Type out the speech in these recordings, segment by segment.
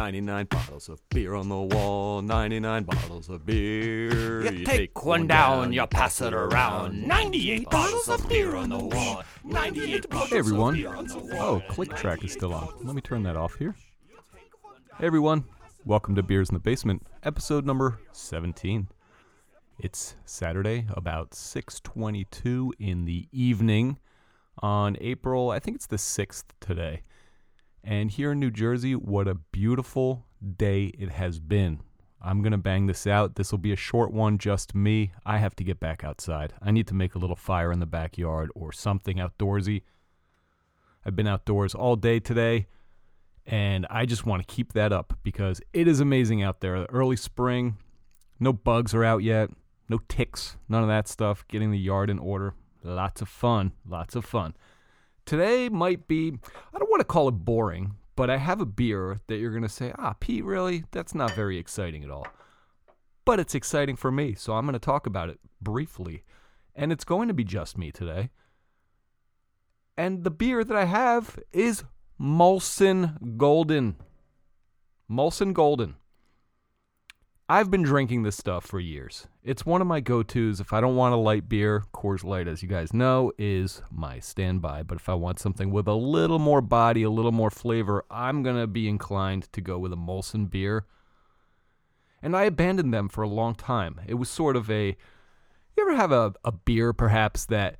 99 bottles of beer on the wall. 99 bottles of beer. You take one down, you pass it around. 98 bottles of beer on the wall. 98 bottles Hey everyone. of beer on the wall. Oh, click track is still on. Let me turn that off here. Hey everyone. Welcome to Beers in the Basement, episode number 17. It's Saturday about 6:22 in the evening on April, I think it's the 6th today. And here in New Jersey, what a beautiful day it has been. I'm going to bang this out. This will be a short one, just me. I have to get back outside. I need to make a little fire in the backyard or something outdoorsy. I've been outdoors all day today, and I just want to keep that up because it is amazing out there. Early spring, no bugs are out yet, no ticks, none of that stuff. Getting the yard in order. Lots of fun, lots of fun. Today might be, I don't want to call it boring, but I have a beer that you're going to say, ah, Pete, really? That's not very exciting at all. But it's exciting for me, so I'm going to talk about it briefly. And it's going to be just me today. And the beer that I have is Molson Golden. Molson Golden. I've been drinking this stuff for years. It's one of my go tos. If I don't want a light beer, Coors Light, as you guys know, is my standby. But if I want something with a little more body, a little more flavor, I'm going to be inclined to go with a Molson beer. And I abandoned them for a long time. It was sort of a. You ever have a, a beer, perhaps, that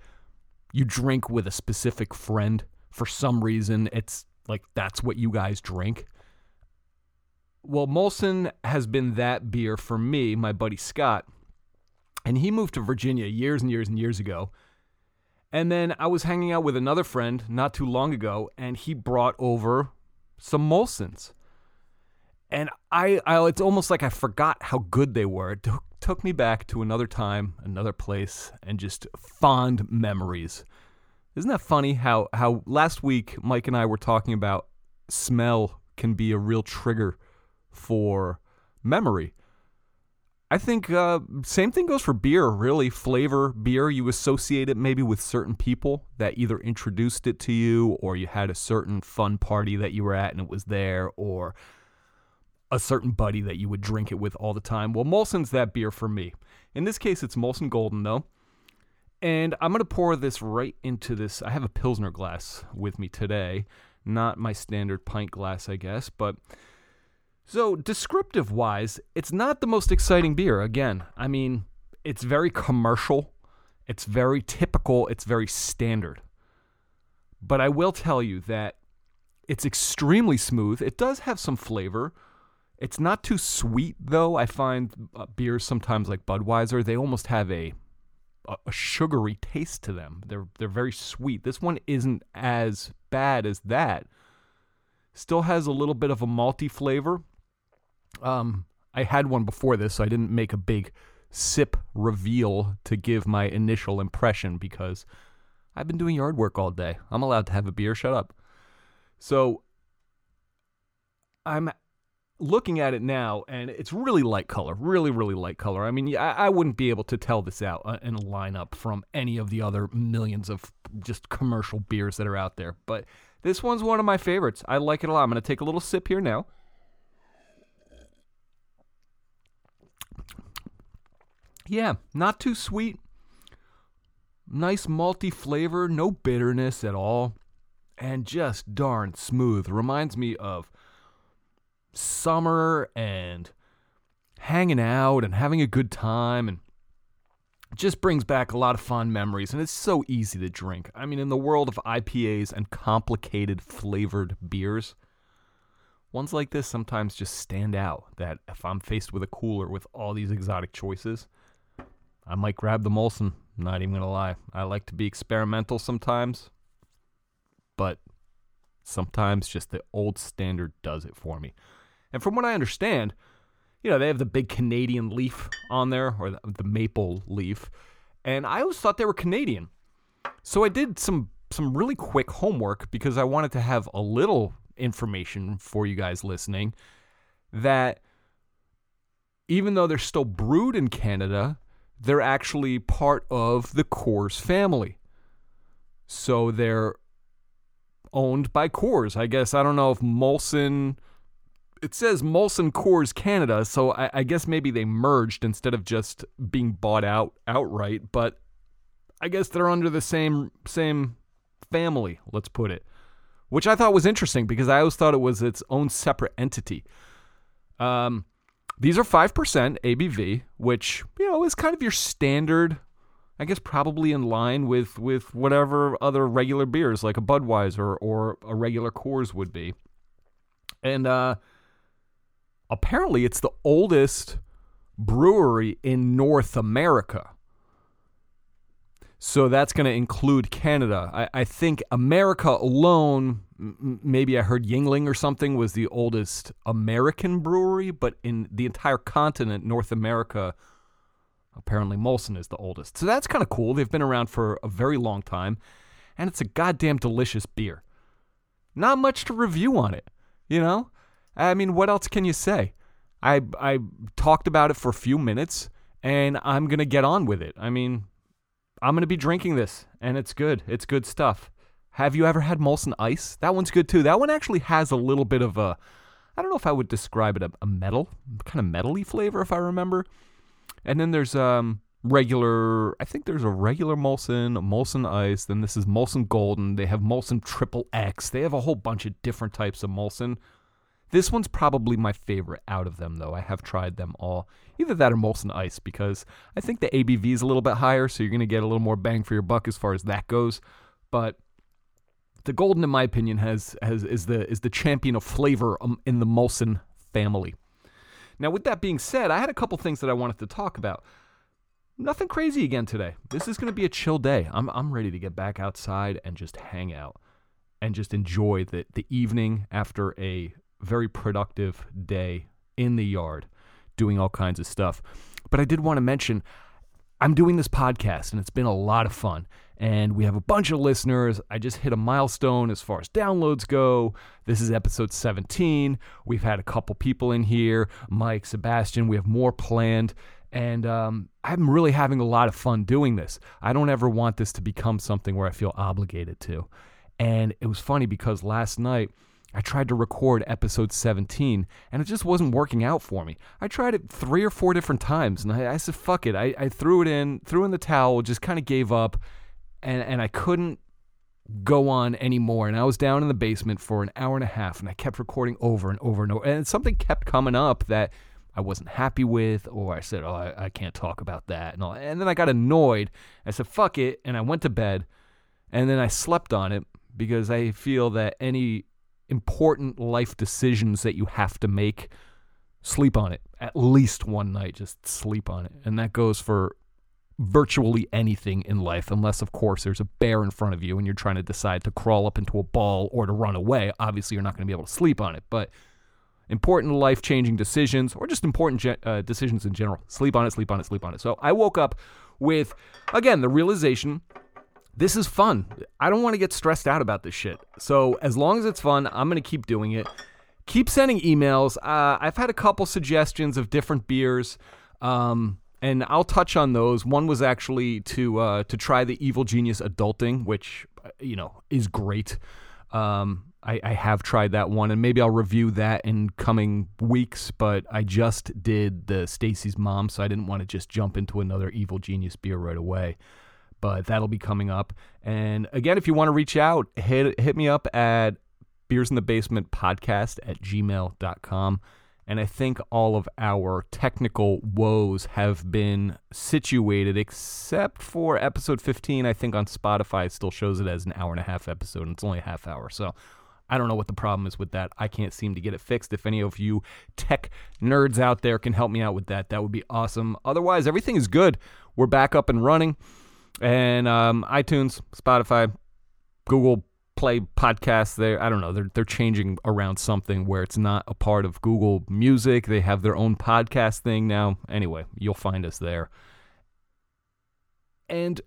you drink with a specific friend for some reason? It's like that's what you guys drink. Well, Molson has been that beer for me, my buddy Scott. And he moved to Virginia years and years and years ago. And then I was hanging out with another friend not too long ago, and he brought over some Molsons. And I, I it's almost like I forgot how good they were. It took, took me back to another time, another place, and just fond memories. Isn't that funny how, how last week Mike and I were talking about smell can be a real trigger for memory. I think uh, same thing goes for beer. Really, flavor beer you associate it maybe with certain people that either introduced it to you, or you had a certain fun party that you were at and it was there, or a certain buddy that you would drink it with all the time. Well, Molson's that beer for me. In this case, it's Molson Golden though, and I'm gonna pour this right into this. I have a Pilsner glass with me today, not my standard pint glass, I guess, but. So, descriptive wise, it's not the most exciting beer. Again, I mean, it's very commercial, it's very typical, it's very standard. But I will tell you that it's extremely smooth. It does have some flavor. It's not too sweet, though. I find uh, beers sometimes like Budweiser, they almost have a, a sugary taste to them. They're they're very sweet. This one isn't as bad as that. Still has a little bit of a malty flavor. Um, I had one before this, so I didn't make a big sip reveal to give my initial impression because I've been doing yard work all day. I'm allowed to have a beer. Shut up. So I'm looking at it now, and it's really light color, really, really light color. I mean, I, I wouldn't be able to tell this out uh, in a lineup from any of the other millions of just commercial beers that are out there. But this one's one of my favorites. I like it a lot. I'm going to take a little sip here now. Yeah, not too sweet. Nice malty flavor, no bitterness at all, and just darn smooth. Reminds me of summer and hanging out and having a good time and just brings back a lot of fond memories and it's so easy to drink. I mean in the world of IPAs and complicated flavored beers, ones like this sometimes just stand out that if I'm faced with a cooler with all these exotic choices, I might grab the Molson. Not even gonna lie. I like to be experimental sometimes, but sometimes just the old standard does it for me. And from what I understand, you know, they have the big Canadian leaf on there, or the, the maple leaf, and I always thought they were Canadian. So I did some some really quick homework because I wanted to have a little information for you guys listening that even though they're still brewed in Canada, they're actually part of the Coors family. So they're owned by Coors. I guess I don't know if Molson it says Molson Coors Canada, so I, I guess maybe they merged instead of just being bought out outright. But I guess they're under the same same family. Let's put it, which I thought was interesting because I always thought it was its own separate entity. Um, these are five percent ABV, which you know is kind of your standard. I guess probably in line with with whatever other regular beers like a Budweiser or a regular Coors would be. And uh, apparently, it's the oldest brewery in North America. So that's going to include Canada. I, I, think America alone, m- maybe I heard Yuengling or something, was the oldest American brewery, but in the entire continent, North America, apparently Molson is the oldest. So that's kind of cool. They've been around for a very long time, and it's a goddamn delicious beer. Not much to review on it. You know, I mean, what else can you say? I I talked about it for a few minutes, and I'm gonna get on with it. I mean, I'm gonna be drinking this, and it's good. It's good stuff. Have you ever had Molson Ice? That one's good too. That one actually has a little bit of a, I don't know if I would describe it a, a metal, kind of metally flavor if I remember. And then there's um regular I think there's a regular Molson, Molson Ice, then this is Molson Golden. They have Molson Triple X. They have a whole bunch of different types of Molson. This one's probably my favorite out of them though. I have tried them all. Either that or Molson Ice because I think the ABV is a little bit higher, so you're going to get a little more bang for your buck as far as that goes. But the Golden in my opinion has has is the is the champion of flavor um, in the Molson family. Now, with that being said, I had a couple things that I wanted to talk about nothing crazy again today. This is going to be a chill day. I'm I'm ready to get back outside and just hang out and just enjoy the the evening after a very productive day in the yard doing all kinds of stuff. But I did want to mention I'm doing this podcast and it's been a lot of fun. And we have a bunch of listeners. I just hit a milestone as far as downloads go. This is episode 17. We've had a couple people in here Mike, Sebastian. We have more planned. And um, I'm really having a lot of fun doing this. I don't ever want this to become something where I feel obligated to. And it was funny because last night I tried to record episode 17 and it just wasn't working out for me. I tried it three or four different times and I, I said, fuck it. I, I threw it in, threw in the towel, just kind of gave up and, and I couldn't go on anymore. And I was down in the basement for an hour and a half and I kept recording over and over and over. And something kept coming up that I wasn't happy with, or I said, "Oh, I, I can't talk about that," and all. And then I got annoyed. I said, "Fuck it," and I went to bed. And then I slept on it because I feel that any important life decisions that you have to make, sleep on it at least one night. Just sleep on it, and that goes for virtually anything in life, unless, of course, there's a bear in front of you and you're trying to decide to crawl up into a ball or to run away. Obviously, you're not going to be able to sleep on it, but important life changing decisions or just important ge- uh, decisions in general. Sleep on it, sleep on it, sleep on it. So I woke up with, again, the realization this is fun. I don't want to get stressed out about this shit. So as long as it's fun, I'm going to keep doing it. Keep sending emails. Uh, I've had a couple suggestions of different beers. Um, and I'll touch on those. One was actually to uh, to try the Evil Genius Adulting, which uh, you know is great. Um, I, I have tried that one, and maybe I'll review that in coming weeks. But I just did the Stacy's mom, so I didn't want to just jump into another Evil Genius beer right away. But that'll be coming up. And again, if you want to reach out, hit hit me up at beers in the basement podcast at gmail.com. And I think all of our technical woes have been situated, except for episode 15. I think on Spotify it still shows it as an hour and a half episode, and it's only a half hour. So I don't know what the problem is with that. I can't seem to get it fixed. If any of you tech nerds out there can help me out with that, that would be awesome. Otherwise, everything is good. We're back up and running. And um, iTunes, Spotify, Google Play podcasts, there. I don't know. They're they're changing around something where it's not a part of Google Music. They have their own podcast thing now. Anyway, you'll find us there. And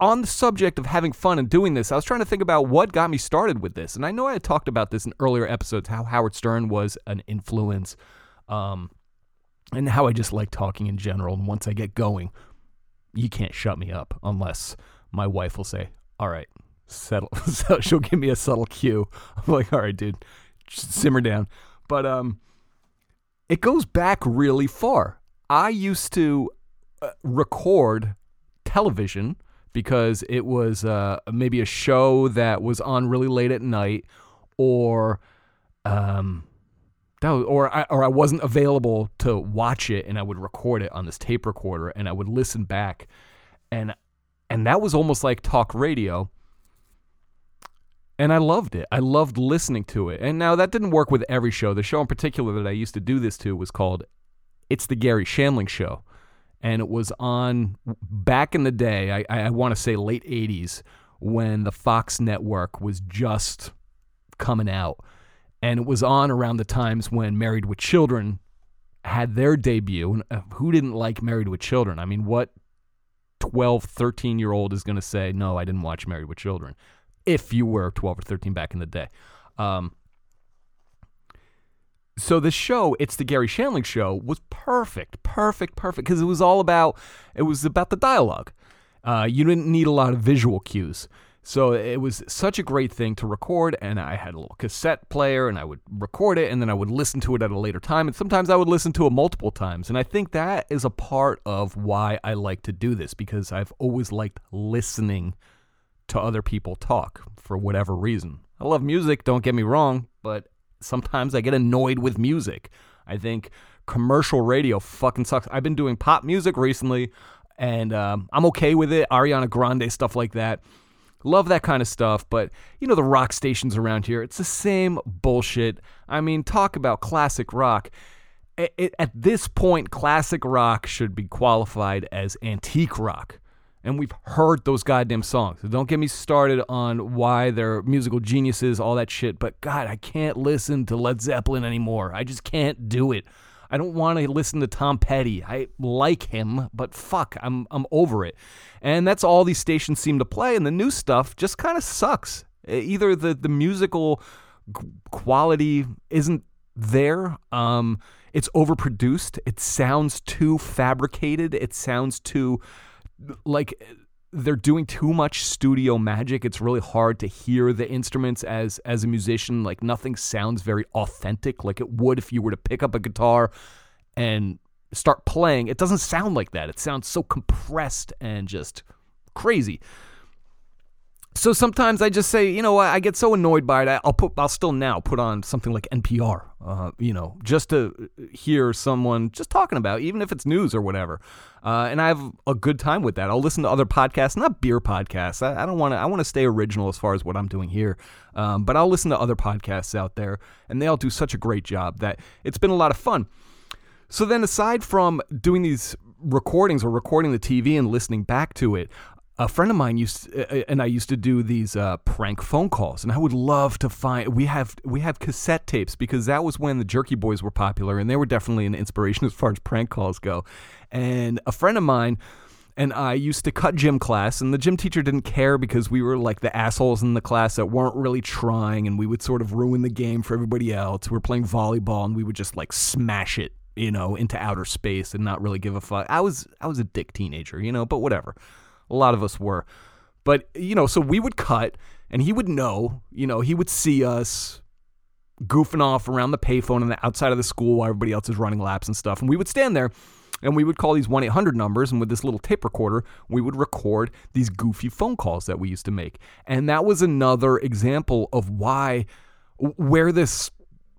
on the subject of having fun and doing this, I was trying to think about what got me started with this. And I know I had talked about this in earlier episodes, how Howard Stern was an influence, um, and how I just like talking in general. And once I get going, you can't shut me up unless my wife will say, All right, settle. she'll give me a subtle cue. I'm like, All right, dude, simmer down. But um, it goes back really far. I used to uh, record television because it was uh, maybe a show that was on really late at night, or um, that was, or I, or I wasn't available to watch it, and I would record it on this tape recorder, and I would listen back, and and that was almost like talk radio. And I loved it. I loved listening to it. And now that didn't work with every show. The show in particular that I used to do this to was called It's the Garry Shandling Show. And it was on back in the day, I, I want to say late 80s, when the Fox network was just coming out. And it was on around the times when Married with Children had their debut. And uh, who didn't like Married with Children? I mean, what 12, 13 year old is going to say, no, I didn't watch Married with Children? If you were 12 or 13 back in the day. Um, so the show, it's the Garry Shandling show, was perfect, perfect, perfect because it was all about it was about the dialogue. Uh, you didn't need a lot of visual cues. So it was such a great thing to record, and I had a little cassette player, and I would record it, and then I would listen to it at a later time, and sometimes I would listen to it multiple times. And I think that is a part of why I like to do this because I've always liked listening to other people talk for whatever reason. I love music, don't get me wrong, but sometimes I get annoyed with music. I think commercial radio fucking sucks. I've been doing pop music recently, and um, I'm okay with it. Ariana Grande, stuff like that. Love that kind of stuff, but you know, the rock stations around here, it's the same bullshit. I mean, talk about classic rock. At this point, classic rock should be qualified as antique rock. And we've heard those goddamn songs. So don't get me started on why they're musical geniuses, all that shit. But God, I can't listen to Led Zeppelin anymore. I just can't do it. I don't want to listen to Tom Petty. I like him, but fuck, I'm I'm over it. And that's all these stations seem to play and the new stuff just kind of sucks. Either the the musical quality isn't there, um it's overproduced, it sounds too fabricated, it sounds too like they're doing too much studio magic. It's really hard to hear the instruments as as a musician. Like nothing sounds very authentic, like it would if you were to pick up a guitar and start playing. It doesn't sound like that. It sounds so compressed and just crazy. So sometimes I just say, you know, I get so annoyed by it. I'll put, I'll still now put on something like NPR, uh, you know, just to hear someone just talking about, even if it's news or whatever. Uh, and I have a good time with that. I'll listen to other podcasts, not beer podcasts. I, I don't want to. I want to stay original as far as what I'm doing here. Um, but I'll listen to other podcasts out there, and they all do such a great job that it's been a lot of fun. So then, aside from doing these recordings or recording the TV and listening back to it, a friend of mine used uh, uh, and I used to do these uh, prank phone calls, and I would love to find. We have we have cassette tapes because that was when the Jerky Boys were popular, and they were definitely an inspiration as far as prank calls go. And a friend of mine and I used to cut gym class, and the gym teacher didn't care because we were like the assholes in the class that weren't really trying, and we would sort of ruin the game for everybody else. We were playing volleyball, and we would just like smash it, you know, into outer space and not really give a fuck. I was I was a dick teenager, you know, but whatever. A lot of us were. But, you know, so we would cut and he would know, you know, he would see us goofing off around the payphone on the outside of the school while everybody else is running laps and stuff. And we would stand there and we would call these 1 800 numbers. And with this little tape recorder, we would record these goofy phone calls that we used to make. And that was another example of why, where this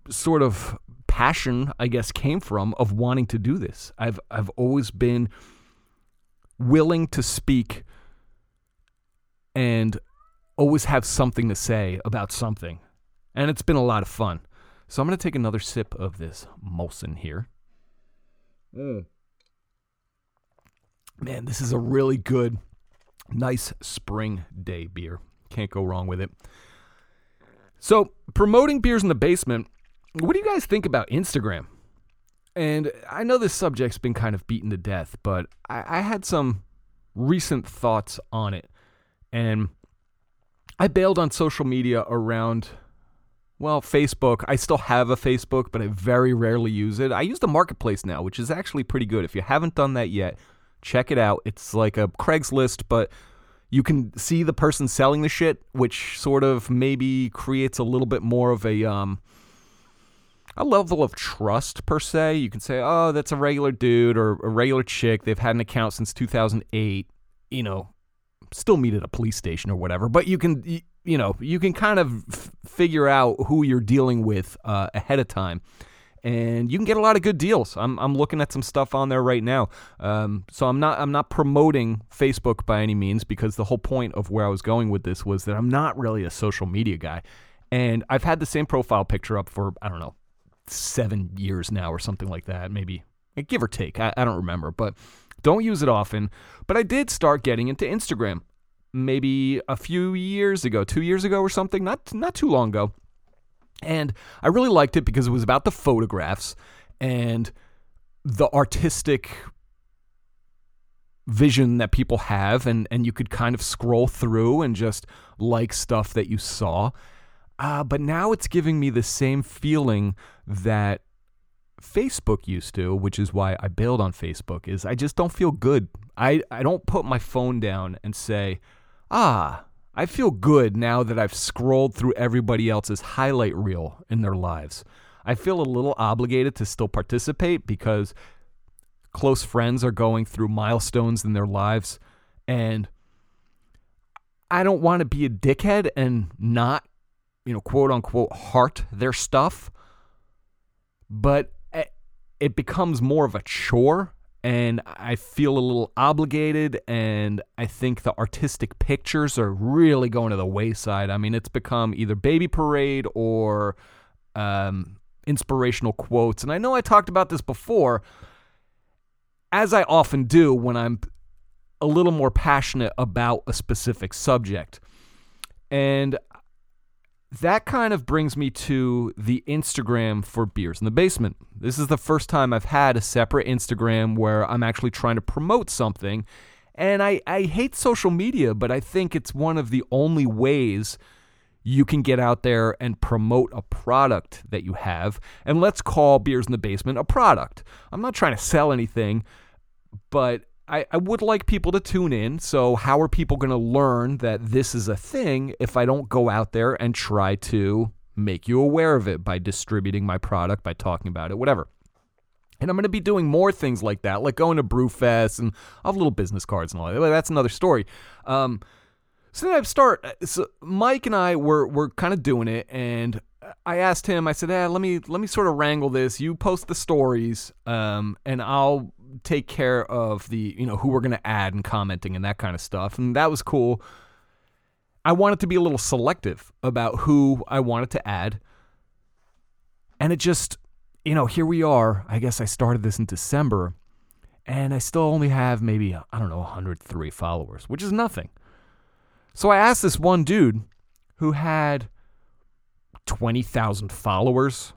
sort of passion, I guess, came from of wanting to do this. I've, I've always been willing to speak and always have something to say about something. And it's been a lot of fun. So I'm going to take another sip of this Molson here. Mm. Man, this is a really good, nice spring day beer. Can't go wrong with it. So, promoting beers in the basement, what do you guys think about Instagram? And I know this subject's been kind of beaten to death, but I, I had some recent thoughts on it. And I bailed on social media around, well, Facebook. I still have a Facebook, but I very rarely use it. I use the marketplace now, which is actually pretty good. If you haven't done that yet, check it out. It's like a Craigslist, but you can see the person selling the shit, which sort of maybe creates a little bit more of a um, a level of trust per se. You can say, oh, that's a regular dude or a regular chick. They've had an account since 2008. You know, still meet at a police station or whatever. But you can, you know, you can kind of f- figure out who you're dealing with uh, ahead of time. And you can get a lot of good deals. I'm, I'm looking at some stuff on there right now. Um, so I'm not I'm not promoting Facebook by any means because the whole point of where I was going with this was that I'm not really a social media guy. And I've had the same profile picture up for I don't know seven years now or something like that, maybe eh, give or take. I, I don't remember, but don't use it often. But I did start getting into Instagram maybe a few years ago, two years ago or something, not not too long ago. And I really liked it because it was about the photographs and the artistic vision that people have and and you could kind of scroll through and just like stuff that you saw. Uh, but now it's giving me the same feeling that Facebook used to, which is why I bailed on Facebook, is I just don't feel good. I, I don't put my phone down and say, ah, I feel good now that I've scrolled through everybody else's highlight reel in their lives. I feel a little obligated to still participate because close friends are going through milestones in their lives. And I don't want to be a dickhead and not, you know, quote unquote, heart their stuff. But it becomes more of a chore and I feel a little obligated and I think the artistic pictures are really going to the wayside. I mean, it's become either baby parade or um, inspirational quotes. And I know I talked about this before, as I often do when I'm a little more passionate about a specific subject. And that kind of brings me to the Instagram for Beers in the Basement. This is the first time I've had a separate Instagram where I'm actually trying to promote something. And I, I hate social media, but I think it's one of the only ways you can get out there and promote a product that you have. And let's call Beers in the Basement a product. I'm not trying to sell anything, but I, I would like people to tune in. So, how are people going to learn that this is a thing if I don't go out there and try to make you aware of it by distributing my product, by talking about it, whatever? And I'm going to be doing more things like that, like going to Brewfest and I'll have little business cards and all that. That's another story. Um, so then I start. So Mike and I were were kind of doing it, and I asked him. I said, "Eh, let me let me sort of wrangle this. You post the stories, um, and I'll take care of the you know who we're going to add and commenting and that kind of stuff and that was cool. I wanted to be a little selective about who i wanted to add. And it just you know here we are i guess i started this in december and i still only have maybe i don't know 103 followers which is nothing. So i asked this one dude who had 20,000 followers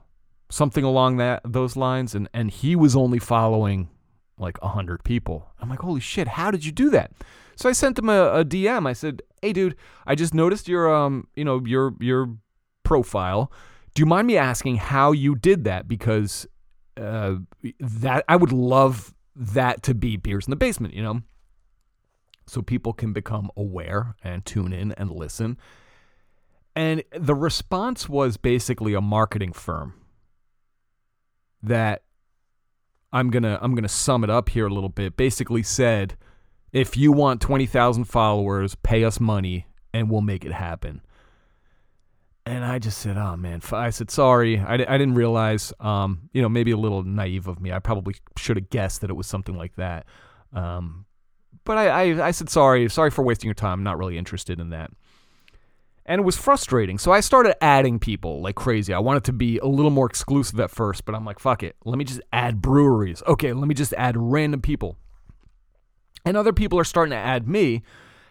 something along that those lines and and he was only following like 100 people. I'm like, holy shit, how did you do that? So I sent him a, a DM. I said, hey, dude, I just noticed your, um, you know, your, your profile. Do you mind me asking how you did that? Because uh, that I would love that to be beers in the basement, you know, so people can become aware and tune in and listen. And the response was basically a marketing firm that I'm gonna I'm gonna sum it up here a little bit. Basically said, if you want twenty thousand followers, pay us money and we'll make it happen. And I just said, oh man, I said sorry. I, I didn't realize, um, you know, maybe a little naive of me. I probably should have guessed that it was something like that. Um, but I, I I said sorry, sorry for wasting your time. I'm not really interested in that and it was frustrating. So I started adding people like crazy. I wanted to be a little more exclusive at first, but I'm like, fuck it. Let me just add breweries. Okay, let me just add random people. And other people are starting to add me.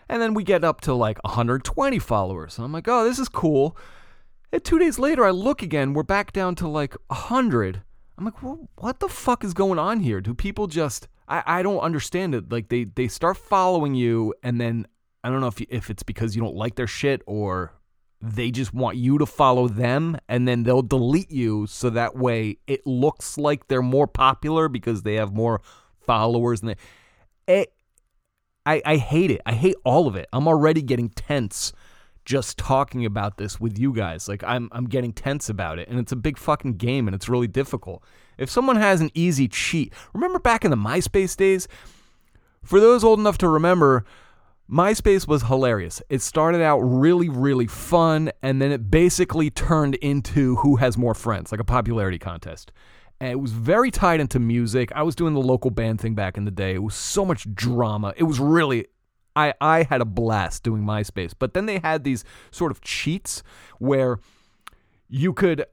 And then we get up to like 120 followers. And I'm like, oh, this is cool. And two days later, I look again. We're back down to like 100. I'm like, well, what the fuck is going on here? Do people just. I, I don't understand it. Like they, they start following you and then I don't know if if it's because you don't like their shit or they just want you to follow them and then they'll delete you so that way it looks like they're more popular because they have more followers and it, eh, I I hate it. I hate all of it. I'm already getting tense just talking about this with you guys. Like I'm I'm getting tense about it and it's a big fucking game and it's really difficult. If someone has an easy cheat, remember back in the MySpace days? For those old enough to remember, MySpace was hilarious. It started out really, really fun, and then it basically turned into who has more friends, like a popularity contest. And it was very tied into music. I was doing the local band thing back in the day. It was so much drama. It was really I, I had a blast doing MySpace. But then they had these sort of cheats where you could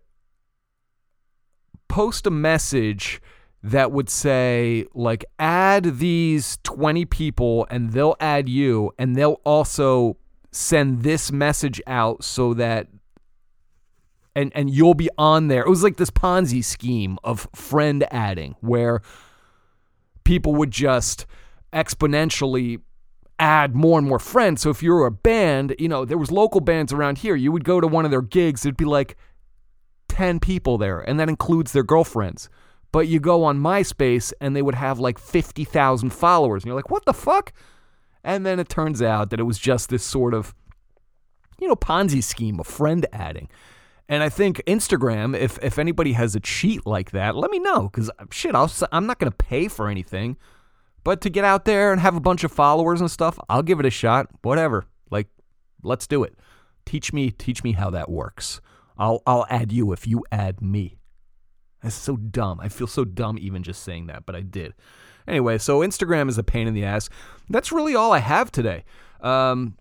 post a message that would say like add these 20 people and they'll add you and they'll also send this message out so that and and you'll be on there. It was like this Ponzi scheme of friend adding where people would just exponentially add more and more friends. So if you were a band, you know, there was local bands around here, you would go to one of their gigs, it'd be like 10 people there, and that includes their girlfriends. But you go on MySpace and they would have like 50,000 followers. And you're like, what the fuck? And then it turns out that it was just this sort of, you know, Ponzi scheme of friend adding. And I think Instagram, if, if anybody has a cheat like that, let me know because uh, shit, I'll, I'm not going to pay for anything. But to get out there and have a bunch of followers and stuff, I'll give it a shot. Whatever. Like, let's do it. Teach me, teach me how that works. I'll I'll add you if you add me. That's so dumb. I feel so dumb even just saying that, but I did. Anyway, so Instagram is a pain in the ass. That's really all I have today. Um,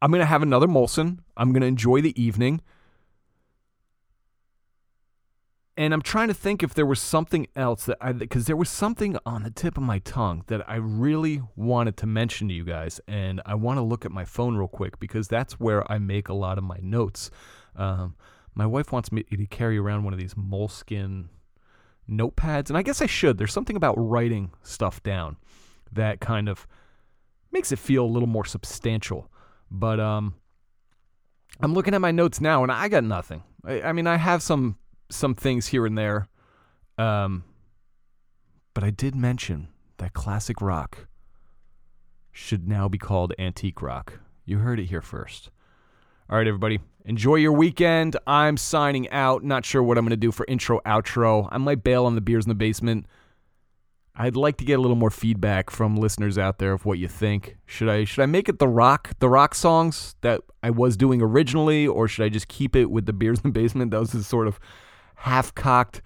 I'm gonna have another Molson. I'm gonna enjoy the evening and I'm trying to think if there was something else that I because there was something on the tip of my tongue that I really wanted to mention to you guys, and I want to look at my phone real quick because that's where I make a lot of my notes. Um, my wife wants me to carry around one of these moleskin notepads, and I guess I should. There's something about writing stuff down that kind of makes it feel a little more substantial. But um, I'm looking at my notes now, and I got nothing. I, I mean, I have some some things here and there. Um, but I did mention that classic rock should now be called antique rock. You heard it here first. All right, everybody. Enjoy your weekend. I'm signing out. Not sure what I'm going to do for intro, outro. I might bail on the beers in the basement. I'd like to get a little more feedback from listeners out there of what you think. Should I should I make it the rock the rock songs that I was doing originally, or should I just keep it with the beers in the basement? That was the sort of half cocked,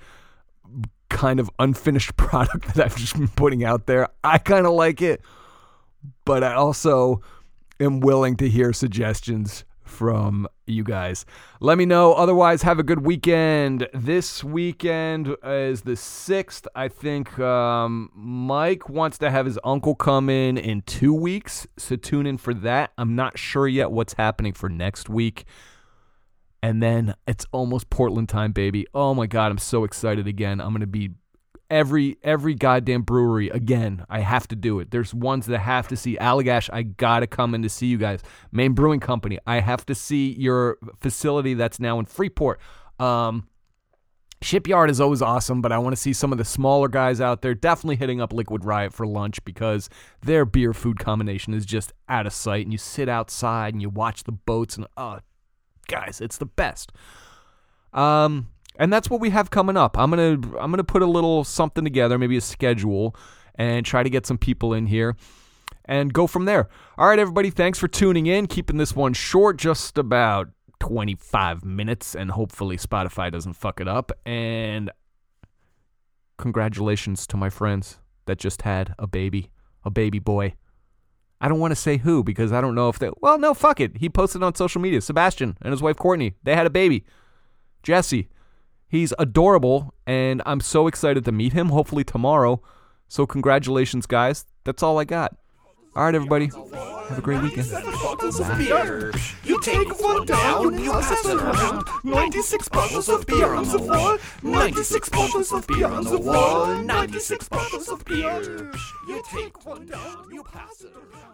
kind of unfinished product that I've just been putting out there. I kind of like it, but I also am willing to hear suggestions from you guys. Let me know. Otherwise, have a good weekend. This weekend is the 6th. I think um, Mike wants to have his uncle come in in two weeks. So tune in for that. I'm not sure yet what's happening for next week. And then it's almost Portland time, baby. Oh my god, I'm so excited again. I'm gonna be every every goddamn brewery again. I have to do it. There's ones that I have to see. Allagash, I gotta come in to see you guys. Maine Brewing Company, I have to see your facility that's now in Freeport. Um, Shipyard is always awesome, but I want to see some of the smaller guys out there. Definitely hitting up Liquid Riot for lunch because their beer food combination is just out of sight. And you sit outside and you watch the boats, and oh, guys. It's the best. Um, and that's what we have coming up. I'm gonna I'm gonna put a little something together, maybe a schedule, and try to get some people in here and go from there. All right, everybody, thanks for tuning in. Keeping this one short, just about 25 minutes, and hopefully Spotify doesn't fuck it up. And congratulations to my friends that just had a baby, a baby boy. I don't want to say who because I don't know if they. Well, no, fuck it. He posted on social media. Sebastian and his wife Courtney. They had a baby. Jesse. He's adorable, and I'm so excited to meet him. Hopefully tomorrow. So congratulations, guys. That's all I got. All right, everybody. Have a great weekend. You take one down, you pass it around. 96 bottles of beer on the wall. 96 bottles of beer on the wall. 96 bottles of beer. You take one down, you pass it around.